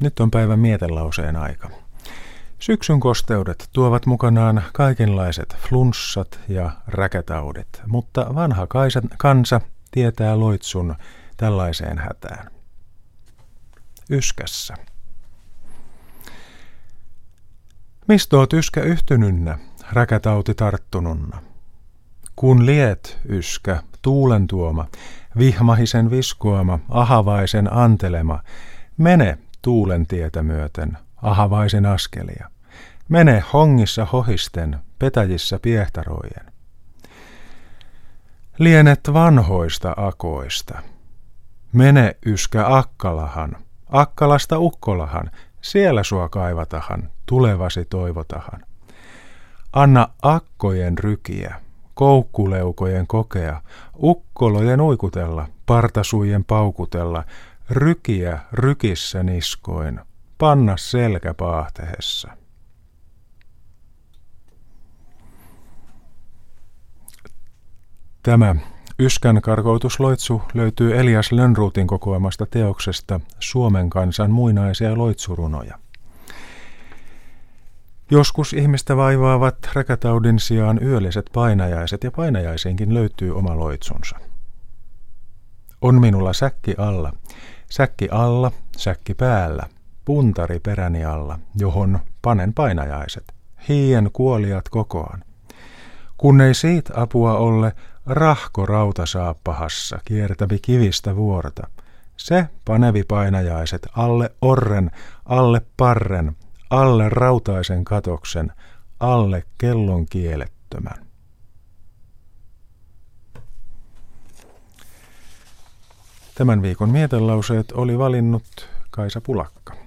nyt on päivän mietelauseen aika. Syksyn kosteudet tuovat mukanaan kaikenlaiset flunssat ja räkätaudit, mutta vanha kansa tietää loitsun tällaiseen hätään. Yskässä. Mistä oot yskä yhtynynnä, räkätauti tarttununna? Kun liet yskä, tuulen tuoma, vihmahisen viskoama, ahavaisen antelema, mene tuulen tietä myöten, ahavaisen askelia. Mene hongissa hohisten, petäjissä piehtarojen. Lienet vanhoista akoista. Mene yskä Akkalahan, Akkalasta Ukkolahan, siellä sua kaivatahan, tulevasi toivotahan. Anna akkojen rykiä, koukkuleukojen kokea, ukkolojen uikutella, partasujen paukutella, rykiä rykissä niskoin, panna selkä paahtehessa. Tämä Yskän karkoutusloitsu löytyy Elias Lönnruutin kokoamasta teoksesta Suomen kansan muinaisia loitsurunoja. Joskus ihmistä vaivaavat räkätaudin sijaan yölliset painajaiset ja painajaisiinkin löytyy oma loitsunsa. On minulla säkki alla, säkki alla, säkki päällä, puntari peräni alla, johon panen painajaiset, hiien kuoliat kokoan. Kun ei siitä apua ole, rahko rautasaappahassa kiertävi kivistä vuorta. Se panevi painajaiset alle orren, alle parren, alle rautaisen katoksen, alle kellon kielettömän. Tämän viikon mietelauseet oli valinnut Kaisa Pulakka.